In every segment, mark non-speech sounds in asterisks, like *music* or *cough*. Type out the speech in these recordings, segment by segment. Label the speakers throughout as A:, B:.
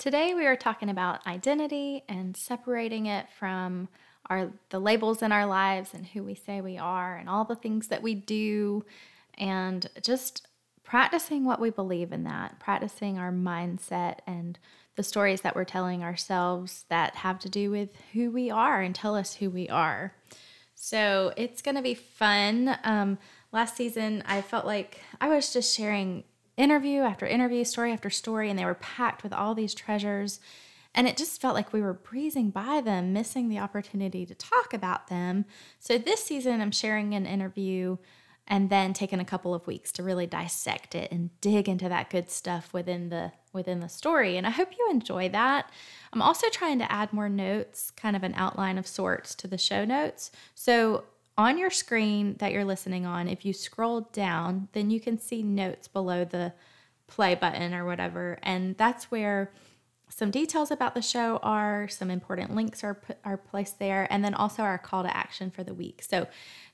A: Today we are talking about identity and separating it from our the labels in our lives and who we say we are and all the things that we do and just practicing what we believe in that, practicing our mindset and the stories that we're telling ourselves that have to do with who we are and tell us who we are. So it's going to be fun. Um, last season, I felt like I was just sharing interview after interview, story after story, and they were packed with all these treasures. And it just felt like we were breezing by them, missing the opportunity to talk about them. So this season, I'm sharing an interview and then taking a couple of weeks to really dissect it and dig into that good stuff within the within the story and i hope you enjoy that i'm also trying to add more notes kind of an outline of sorts to the show notes so on your screen that you're listening on, if you scroll down, then you can see notes below the play button or whatever. And that's where some details about the show are, some important links are are placed there, and then also our call to action for the week. So,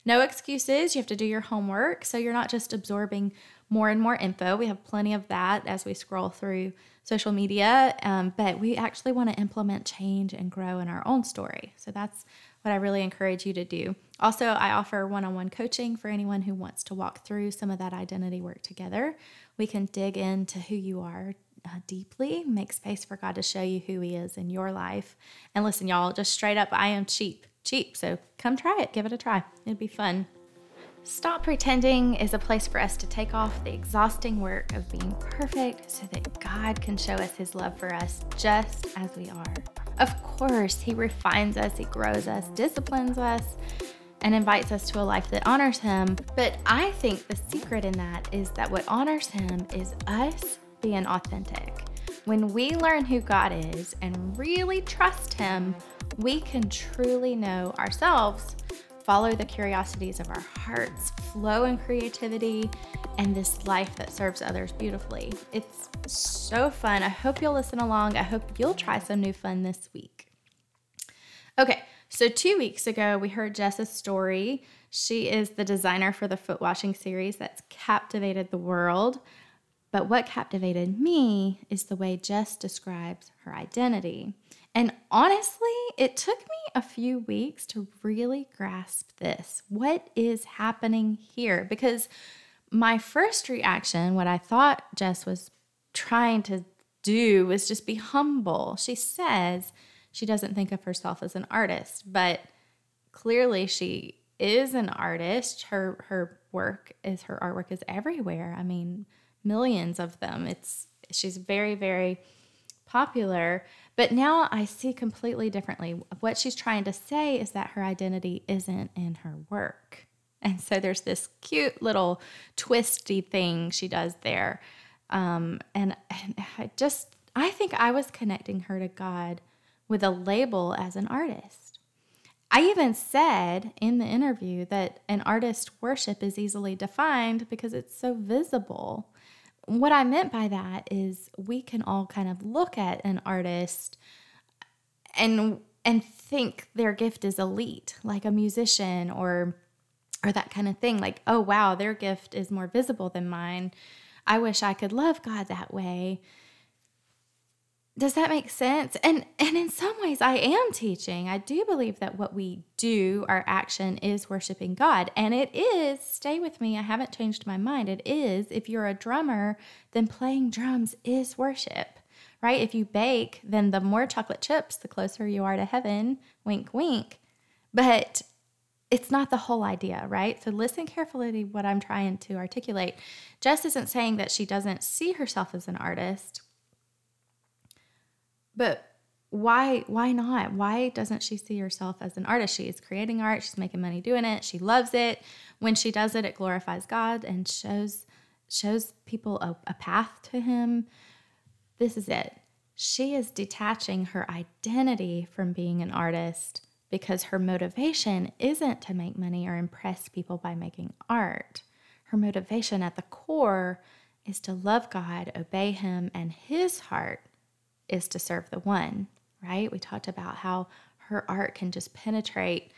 A: no excuses. You have to do your homework. So, you're not just absorbing more and more info. We have plenty of that as we scroll through social media, um, but we actually want to implement change and grow in our own story. So, that's what I really encourage you to do. Also, I offer one on one coaching for anyone who wants to walk through some of that identity work together. We can dig into who you are uh, deeply, make space for God to show you who He is in your life. And listen, y'all, just straight up, I am cheap, cheap. So come try it, give it a try. It'd be fun. Stop Pretending is a place for us to take off the exhausting work of being perfect so that God can show us His love for us just as we are. Of course, He refines us, He grows us, disciplines us, and invites us to a life that honors Him. But I think the secret in that is that what honors Him is us being authentic. When we learn who God is and really trust Him, we can truly know ourselves, follow the curiosities of our hearts, flow in creativity, and this life that serves others beautifully. It's so fun. I hope you'll listen along. I hope you'll try some new fun this week. Okay, so two weeks ago, we heard Jess's story. She is the designer for the foot washing series that's captivated the world. But what captivated me is the way Jess describes her identity. And honestly, it took me a few weeks to really grasp this. What is happening here? Because my first reaction, what I thought Jess was trying to do, was just be humble. She says she doesn't think of herself as an artist, but clearly she is an artist. Her her work is her artwork is everywhere. I mean, millions of them. It's she's very very popular, but now I see completely differently. What she's trying to say is that her identity isn't in her work. And so there's this cute little twisty thing she does there. Um, and, and I just, I think I was connecting her to God with a label as an artist. I even said in the interview that an artist worship is easily defined because it's so visible. What I meant by that is we can all kind of look at an artist and and think their gift is elite, like a musician or or that kind of thing. Like oh wow their gift is more visible than mine. I wish i could love god that way does that make sense and and in some ways i am teaching i do believe that what we do our action is worshiping god and it is stay with me i haven't changed my mind it is if you're a drummer then playing drums is worship right if you bake then the more chocolate chips the closer you are to heaven wink wink but it's not the whole idea, right? So listen carefully to what I'm trying to articulate. Jess isn't saying that she doesn't see herself as an artist. But why why not? Why doesn't she see herself as an artist? She is creating art, she's making money doing it, she loves it. When she does it, it glorifies God and shows shows people a, a path to him. This is it. She is detaching her identity from being an artist because her motivation isn't to make money or impress people by making art. Her motivation at the core is to love God, obey Him, and His heart is to serve the one, right? We talked about how her art can just penetrate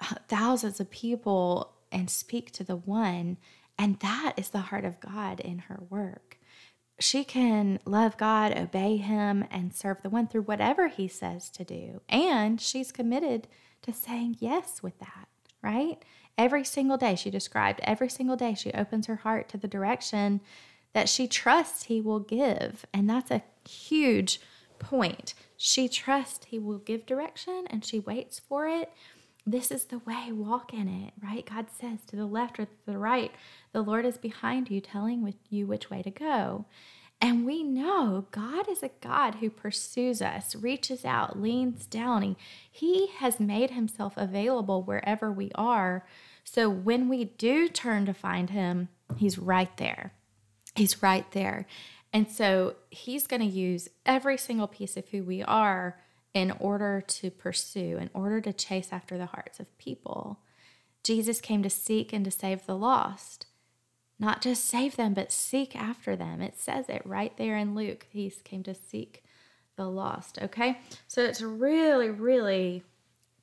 A: uh, thousands of people and speak to the one. And that is the heart of God in her work. she can love God, obey Him, and serve the one through whatever He says to do. And she's committed to saying yes with that, right? Every single day, she described, every single day, she opens her heart to the direction that she trusts He will give. And that's a huge point. She trusts He will give direction and she waits for it. This is the way, walk in it, right? God says to the left or to the right, the Lord is behind you, telling you which way to go. And we know God is a God who pursues us, reaches out, leans down. He, he has made himself available wherever we are. So when we do turn to find him, he's right there. He's right there. And so he's going to use every single piece of who we are in order to pursue, in order to chase after the hearts of people. Jesus came to seek and to save the lost. Not just save them, but seek after them. It says it right there in Luke. He came to seek the lost. Okay. So it's really, really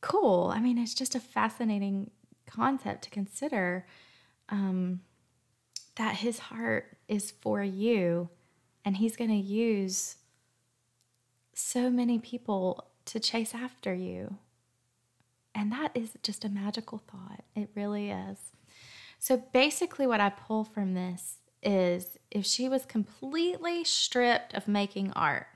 A: cool. I mean, it's just a fascinating concept to consider um, that his heart is for you and he's going to use so many people to chase after you. And that is just a magical thought. It really is. So basically, what I pull from this is if she was completely stripped of making art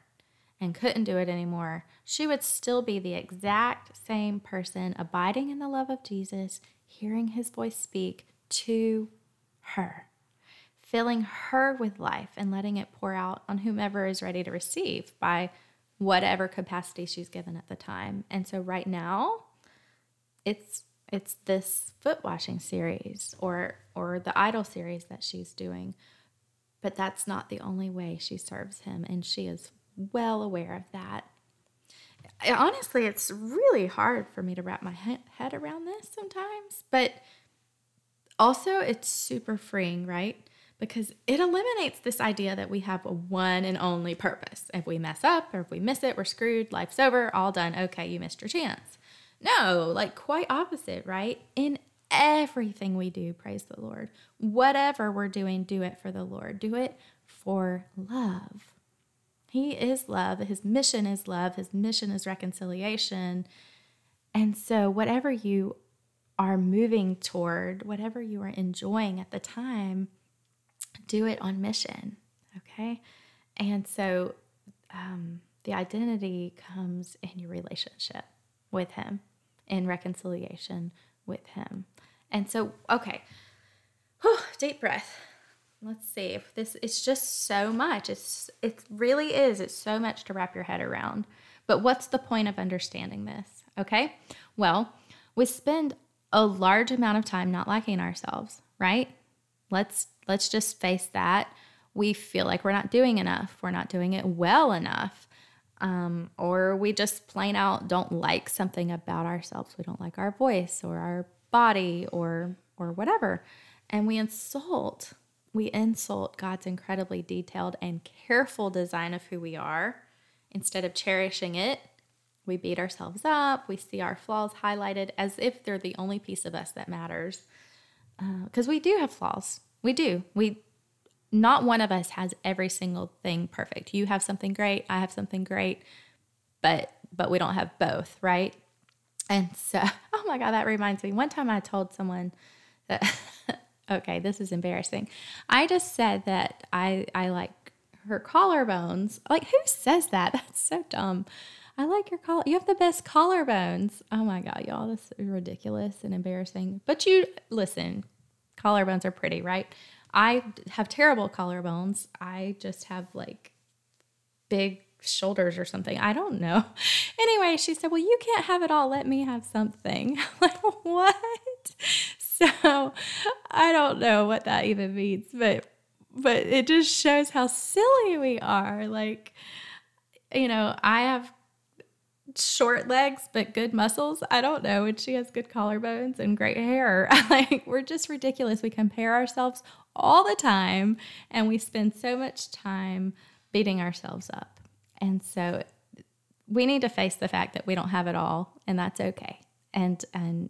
A: and couldn't do it anymore, she would still be the exact same person abiding in the love of Jesus, hearing his voice speak to her filling her with life and letting it pour out on whomever is ready to receive by whatever capacity she's given at the time. And so right now, it's it's this foot washing series or or the idol series that she's doing. But that's not the only way she serves him and she is well aware of that. Honestly, it's really hard for me to wrap my head around this sometimes, but also it's super freeing, right? Because it eliminates this idea that we have a one and only purpose. If we mess up or if we miss it, we're screwed, life's over, all done. Okay, you missed your chance. No, like quite opposite, right? In everything we do, praise the Lord. Whatever we're doing, do it for the Lord. Do it for love. He is love. His mission is love. His mission is reconciliation. And so, whatever you are moving toward, whatever you are enjoying at the time, do it on mission. Okay. And so um, the identity comes in your relationship with Him, in reconciliation with Him. And so, okay, Whew, deep breath. Let's see if this it's just so much. It's it really is. It's so much to wrap your head around. But what's the point of understanding this? Okay? Well, we spend a large amount of time not liking ourselves, right? Let's let's just face that. We feel like we're not doing enough. We're not doing it well enough. Um, or we just plain out don't like something about ourselves. We don't like our voice or our body or or whatever. And we insult, we insult God's incredibly detailed and careful design of who we are. Instead of cherishing it, we beat ourselves up. We see our flaws highlighted as if they're the only piece of us that matters because uh, we do have flaws. We do. We not one of us has every single thing perfect. You have something great, I have something great, but but we don't have both, right? And so, *laughs* oh my god, that reminds me. One time I told someone that *laughs* okay, this is embarrassing. I just said that I I like her collarbones. Like who says that? *laughs* That's so dumb. I like your collar. You have the best collarbones. Oh my God, y'all, this is ridiculous and embarrassing. But you listen, collarbones are pretty, right? I have terrible collarbones. I just have like big shoulders or something. I don't know. *laughs* Anyway, she said, Well, you can't have it all. Let me have something. *laughs* like, what? *laughs* So I don't know what that even means, but but it just shows how silly we are. Like, you know, I have short legs but good muscles. I don't know. And she has good collarbones and great hair. *laughs* like we're just ridiculous. We compare ourselves all the time and we spend so much time beating ourselves up. And so we need to face the fact that we don't have it all and that's okay. And and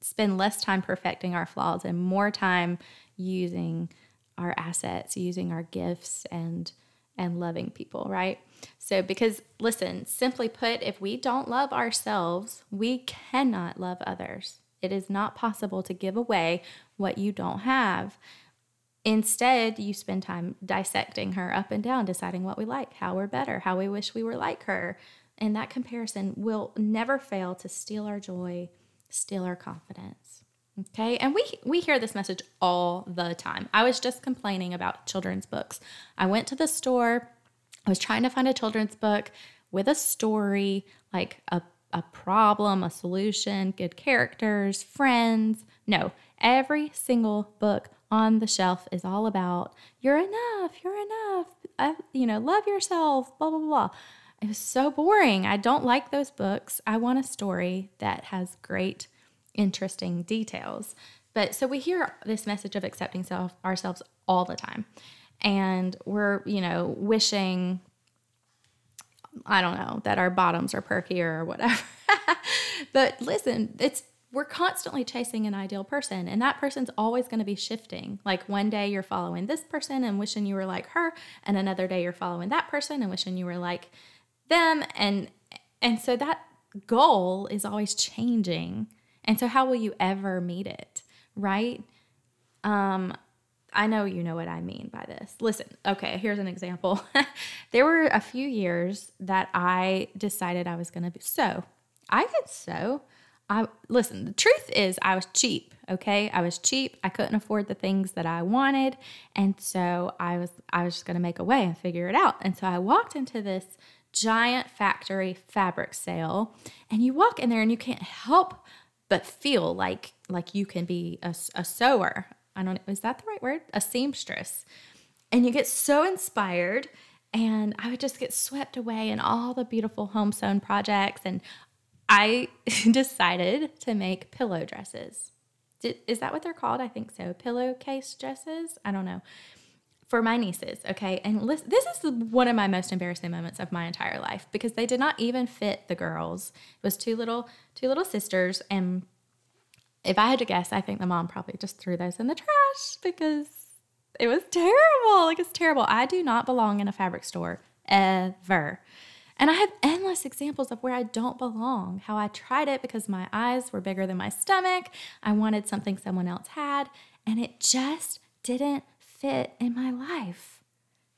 A: spend less time perfecting our flaws and more time using our assets, using our gifts and and loving people, right? So, because listen, simply put, if we don't love ourselves, we cannot love others. It is not possible to give away what you don't have. Instead, you spend time dissecting her up and down, deciding what we like, how we're better, how we wish we were like her. And that comparison will never fail to steal our joy, steal our confidence. Okay? And we we hear this message all the time. I was just complaining about children's books. I went to the store, I was trying to find a children's book with a story, like a a problem, a solution, good characters, friends. No, every single book on the shelf is all about you're enough, you're enough, uh, you know, love yourself, blah, blah, blah. It was so boring. I don't like those books. I want a story that has great, interesting details. But so we hear this message of accepting self, ourselves all the time. And we're, you know, wishing, I don't know, that our bottoms are perkier or whatever. *laughs* but listen, it's we're constantly chasing an ideal person and that person's always going to be shifting. Like one day you're following this person and wishing you were like her and another day you're following that person and wishing you were like them and and so that goal is always changing. And so how will you ever meet it right? Um I know you know what I mean by this. Listen, okay, here's an example. *laughs* there were a few years that I decided I was going to be so. I could sew I listen, the truth is I was cheap, okay? I was cheap. I couldn't afford the things that I wanted, and so I was I was just going to make a way and figure it out. And so I walked into this giant factory fabric sale, and you walk in there and you can't help but feel like like you can be a, a sewer. I don't is that the right word? A seamstress. And you get so inspired and I would just get swept away in all the beautiful home sewn projects and I *laughs* decided to make pillow dresses. Did, is that what they're called? I think so. Pillowcase dresses? I don't know. For my nieces, okay? And this is one of my most embarrassing moments of my entire life because they did not even fit the girls. It was two little two little sisters and if I had to guess, I think the mom probably just threw those in the trash because it was terrible. Like it's terrible. I do not belong in a fabric store ever. And I have endless examples of where I don't belong, how I tried it because my eyes were bigger than my stomach. I wanted something someone else had, and it just didn't fit in my life.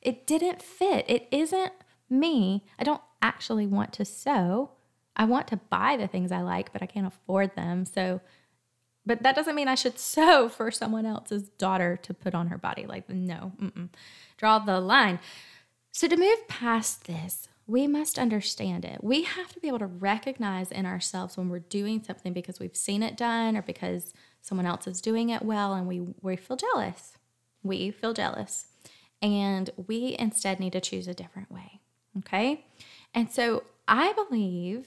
A: It didn't fit. It isn't me. I don't actually want to sew. I want to buy the things I like, but I can't afford them. So, but that doesn't mean I should *laughs* sew for someone else's daughter to put on her body. Like, no, mm-mm. draw the line. So, to move past this, we must understand it. We have to be able to recognize in ourselves when we're doing something because we've seen it done or because someone else is doing it well and we, we feel jealous. We feel jealous. And we instead need to choose a different way. Okay. And so I believe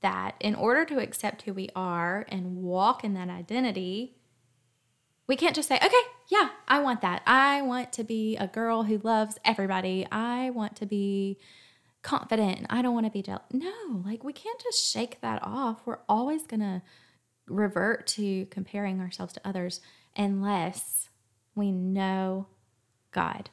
A: that in order to accept who we are and walk in that identity, we can't just say, okay, yeah, I want that. I want to be a girl who loves everybody. I want to be confident. I don't want to be jealous. No, like we can't just shake that off. We're always going to revert to comparing ourselves to others unless we know God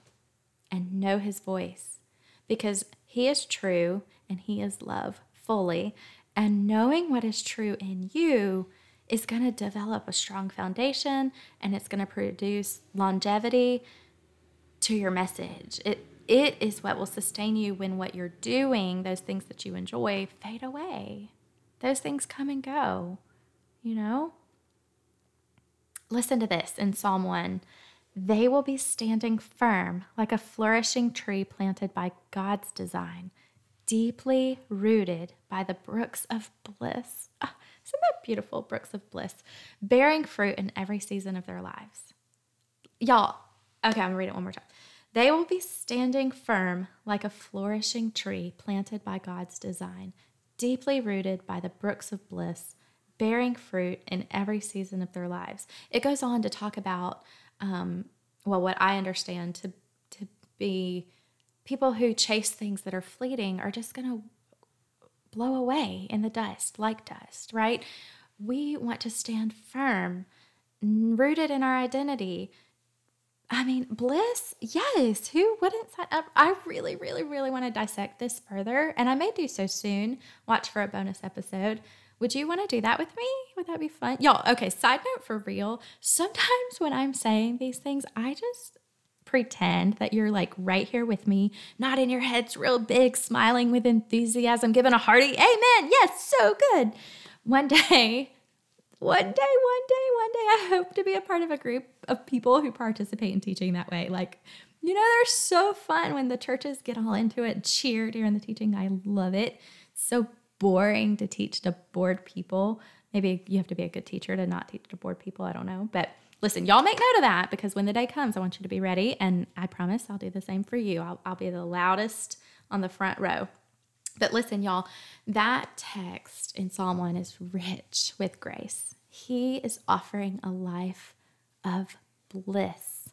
A: and know his voice because he is true and he is love fully. And knowing what is true in you is going to develop a strong foundation and it's going to produce longevity to your message. It it is what will sustain you when what you're doing, those things that you enjoy, fade away. Those things come and go, you know? Listen to this in Psalm 1. They will be standing firm like a flourishing tree planted by God's design, deeply rooted by the brooks of bliss. Oh, isn't that beautiful? Brooks of bliss, bearing fruit in every season of their lives. Y'all, okay, I'm gonna read it one more time. They will be standing firm like a flourishing tree planted by God's design, deeply rooted by the brooks of bliss, bearing fruit in every season of their lives. It goes on to talk about, um, well, what I understand to, to be people who chase things that are fleeting are just going to blow away in the dust like dust, right? We want to stand firm, rooted in our identity, I mean, bliss, yes. Who wouldn't sign up? I really, really, really want to dissect this further, and I may do so soon. Watch for a bonus episode. Would you want to do that with me? Would that be fun? Y'all, okay, side note for real. Sometimes when I'm saying these things, I just pretend that you're like right here with me, nodding your heads real big, smiling with enthusiasm, giving a hearty amen. Yes, so good. One day, one day, one day, one day, I hope to be a part of a group of people who participate in teaching that way. Like, you know, they're so fun when the churches get all into it cheer during the teaching. I love it. So boring to teach to bored people. Maybe you have to be a good teacher to not teach to bored people. I don't know. But listen, y'all make note of that because when the day comes, I want you to be ready. And I promise I'll do the same for you. I'll, I'll be the loudest on the front row. But listen, y'all, that text in Psalm 1 is rich with grace. He is offering a life of bliss.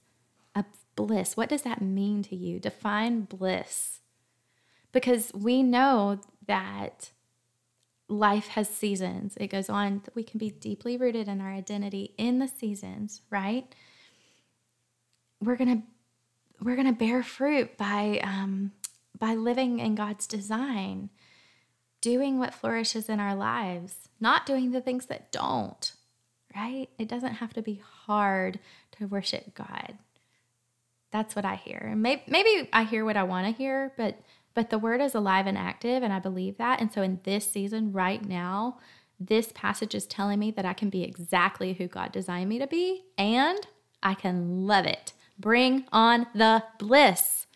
A: Of bliss. What does that mean to you? Define bliss. Because we know that life has seasons. It goes on, we can be deeply rooted in our identity in the seasons, right? We're to we're to bear fruit by um, by living in God's design, doing what flourishes in our lives, not doing the things that don't, right? It doesn't have to be hard to worship God. That's what I hear. Maybe, maybe I hear what I want to hear, but but the word is alive and active, and I believe that. And so in this season, right now, this passage is telling me that I can be exactly who God designed me to be, and I can love it. Bring on the bliss.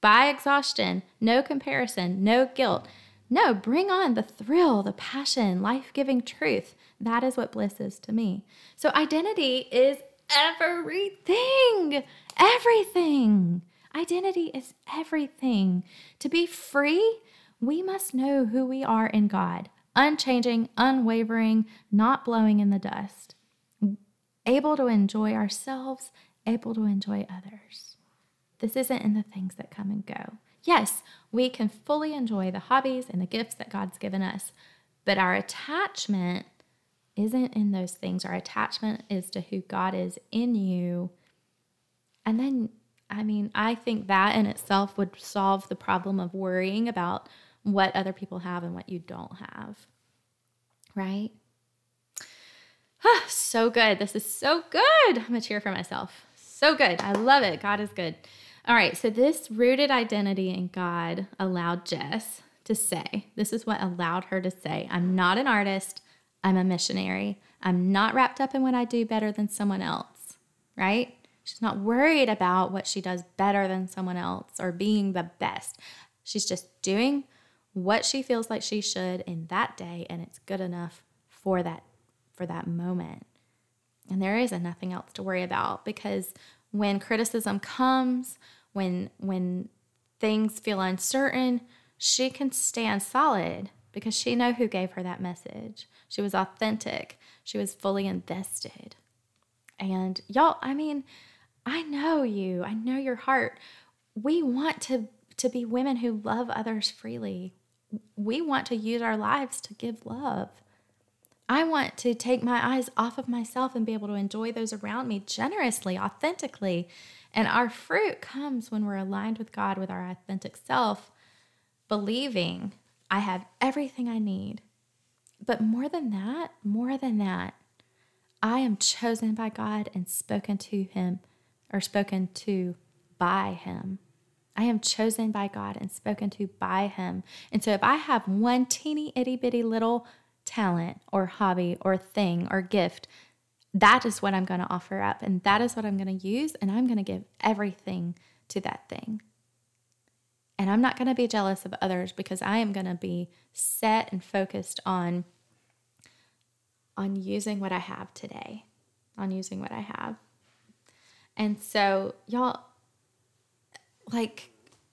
A: By exhaustion, no comparison, no guilt. No, bring on the thrill, the passion, life giving truth. That is what bliss is to me. So, identity is everything, everything. Identity is everything. To be free, we must know who we are in God, unchanging, unwavering, not blowing in the dust, able to enjoy ourselves, able to enjoy others. This isn't in the things that come and go. Yes, we can fully enjoy the hobbies and the gifts that God's given us, but our attachment isn't in those things. Our attachment is to who God is in you. And then I mean, I think that in itself would solve the problem of worrying about what other people have and what you don't have. Right? *sighs* So good. This is so good. I'm going to cheer for myself. So good. I love it. God is good. All right. So, this rooted identity in God allowed Jess to say, this is what allowed her to say, I'm not an artist. I'm a missionary. I'm not wrapped up in what I do better than someone else. Right? She's not worried about what she does better than someone else or being the best. She's just doing what she feels like she should in that day and it's good enough for that for that moment. And there is nothing else to worry about because when criticism comes, when when things feel uncertain, she can stand solid because she know who gave her that message. She was authentic. She was fully invested. And y'all, I mean, I know you. I know your heart. We want to to be women who love others freely. We want to use our lives to give love. I want to take my eyes off of myself and be able to enjoy those around me generously, authentically. And our fruit comes when we're aligned with God with our authentic self, believing I have everything I need. But more than that, more than that, I am chosen by God and spoken to Him or spoken to by Him. I am chosen by God and spoken to by Him. And so if I have one teeny itty bitty little talent or hobby or thing or gift, that is what I'm going to offer up. And that is what I'm going to use. And I'm going to give everything to that thing. And I'm not going to be jealous of others because I am going to be set and focused on on using what I have today, on using what I have. And so y'all like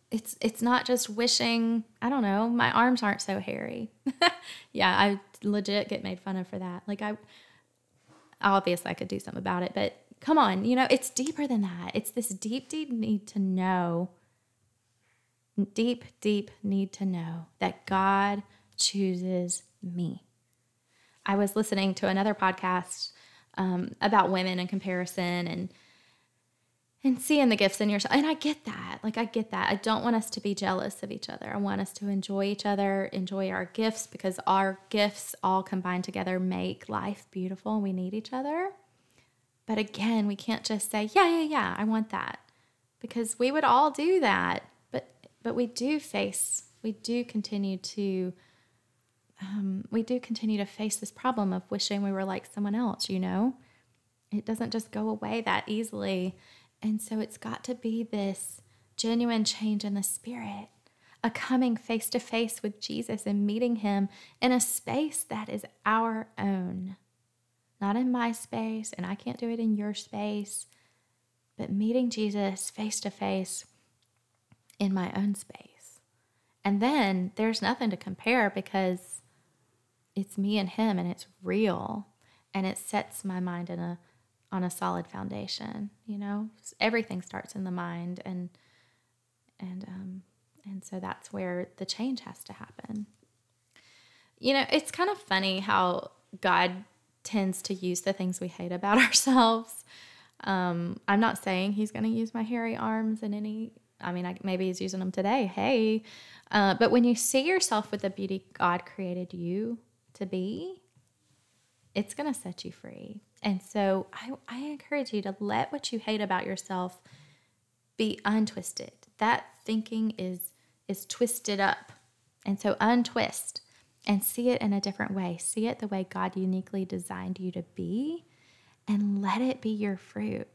A: it's it's not just wishing, I don't know, my arms aren't so hairy. *laughs* yeah, I legit get made fun of for that. Like I obviously I could do something about it, but come on, you know, it's deeper than that. It's this deep deep need to know deep deep need to know that God chooses me. I was listening to another podcast um, about women and comparison and and seeing the gifts in yourself. And I get that. Like, I get that. I don't want us to be jealous of each other. I want us to enjoy each other, enjoy our gifts, because our gifts all combined together make life beautiful. and We need each other. But again, we can't just say, yeah, yeah, yeah, I want that. Because we would all do that. But but we do face, we do continue to um, we do continue to face this problem of wishing we were like someone else, you know? It doesn't just go away that easily. And so it's got to be this genuine change in the spirit, a coming face to face with Jesus and meeting him in a space that is our own, not in my space, and I can't do it in your space, but meeting Jesus face to face in my own space. And then there's nothing to compare because it's me and him and it's real and it sets my mind in a on a solid foundation you know? Everything starts in the mind and and um and so that's where the change has to happen. You know it's kind of funny how god tends to use the things we hate about *laughs* ourselves. Um i'm not saying he's going to use my hairy arms in any i mean I, maybe he's using them today hey. Uh, but when you see yourself with the beauty god created you to be it's going to set you free and so I, I encourage you to let what you hate about yourself be untwisted. That thinking is is twisted up. And so untwist and see it in a different way. See it the way God uniquely designed you to be and let it be your fruit.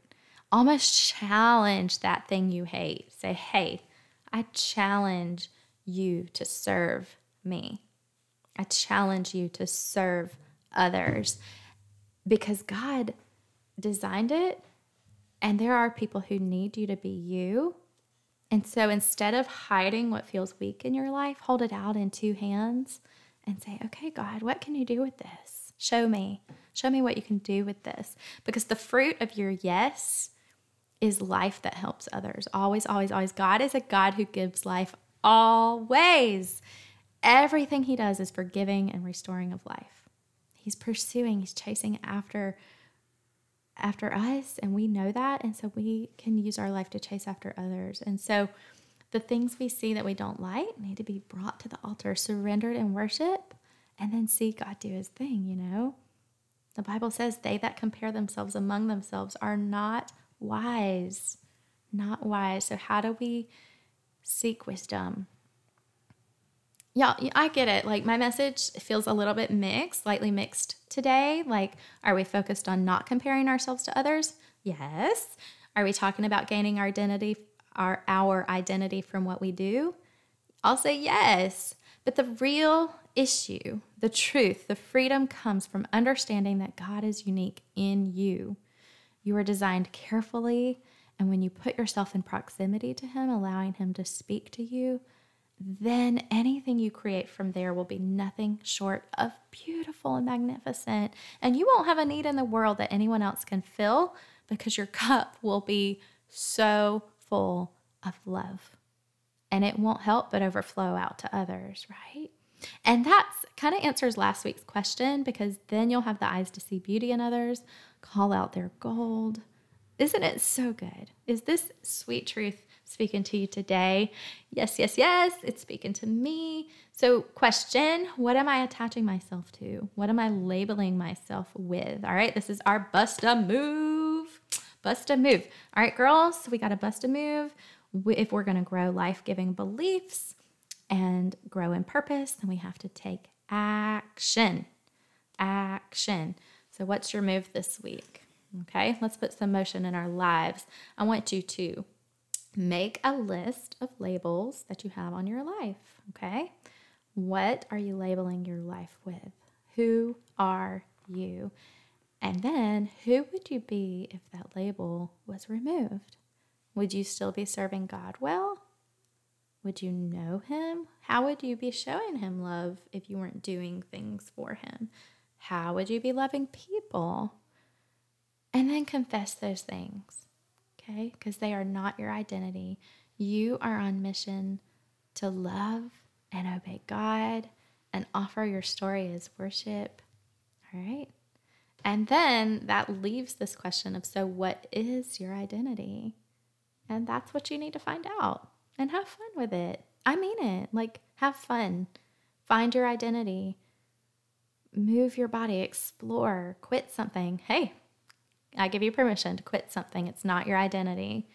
A: Almost challenge that thing you hate. Say, hey, I challenge you to serve me. I challenge you to serve others because God designed it and there are people who need you to be you. And so instead of hiding what feels weak in your life, hold it out in two hands and say, okay, God, what can you do with this? Show me. Show me what you can do with this. Because the fruit of your yes is life that helps others. Always, always, always. God is a God who gives life always. Everything he does is for giving and restoring of life. He's pursuing, he's chasing after after us and we know that and so we can use our life to chase after others. And so the things we see that we don't like need to be brought to the altar, surrendered in worship, and then see God do his thing, you know? The Bible says they that compare themselves among themselves are not wise. Not wise. So how do we seek wisdom? Yeah, I get it. Like my message feels a little bit mixed, slightly mixed today. Like, are we focused on not comparing ourselves to others? Yes. Are we talking about gaining our identity, our our identity from what we do? I'll say yes. But the real issue, the truth, the freedom comes from understanding that God is unique in you. You are designed carefully, and when you put yourself in proximity to Him, allowing Him to speak to you, then anything you create from there will be nothing short of beautiful and magnificent. And you won't have a need in the world that anyone else can fill because your cup will be so full of love. And it won't help but overflow out to others, right? And that's kind of answers last week's question because then you'll have the eyes to see beauty in others, call out their gold. Isn't it so good? Is this sweet truth speaking to you today. Yes, yes, yes, it's speaking to me. So, question What am I attaching myself to? What am I labeling myself with? All right, this is our bust a move. Bust a move. All right, girls, we got to bust a move. If we're going to grow life giving beliefs and grow in purpose, then we have to take action. Action. So, what's your move this week? Okay, let's put some motion in our lives. I want you to make a list of labels that you have on your life, okay? What are you labeling your life with? Who are you? And then who would you be if that label was removed? Would you still be serving God well? Would you know Him? How would you be showing Him love if you weren't doing things for Him? How would you be loving people? And then confess those things okay? Because they are not your identity. You are on mission to love and obey God and offer your story as worship. All right. And then that leaves this question of so, what is your identity? And that's what you need to find out and have fun with it. I mean it. Like, have fun. Find your identity. Move your body, explore, quit something. Hey, I give you permission to quit something. It's not your identity.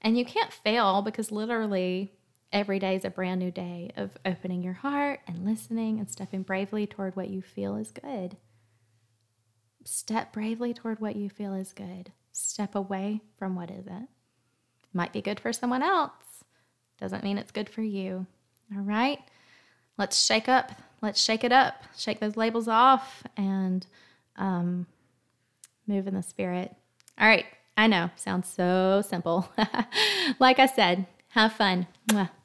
A: And you can't fail because literally every day is a brand new day of opening your heart and listening and stepping bravely toward what you feel is good. Step bravely toward what you feel is good. Step away from what isn't. Might be good for someone else, doesn't mean it's good for you. All right? Let's shake up. Let's shake it up. Shake those labels off and um, move in the spirit. All right. I know, sounds so simple. *laughs* like I said, have fun. Mwah.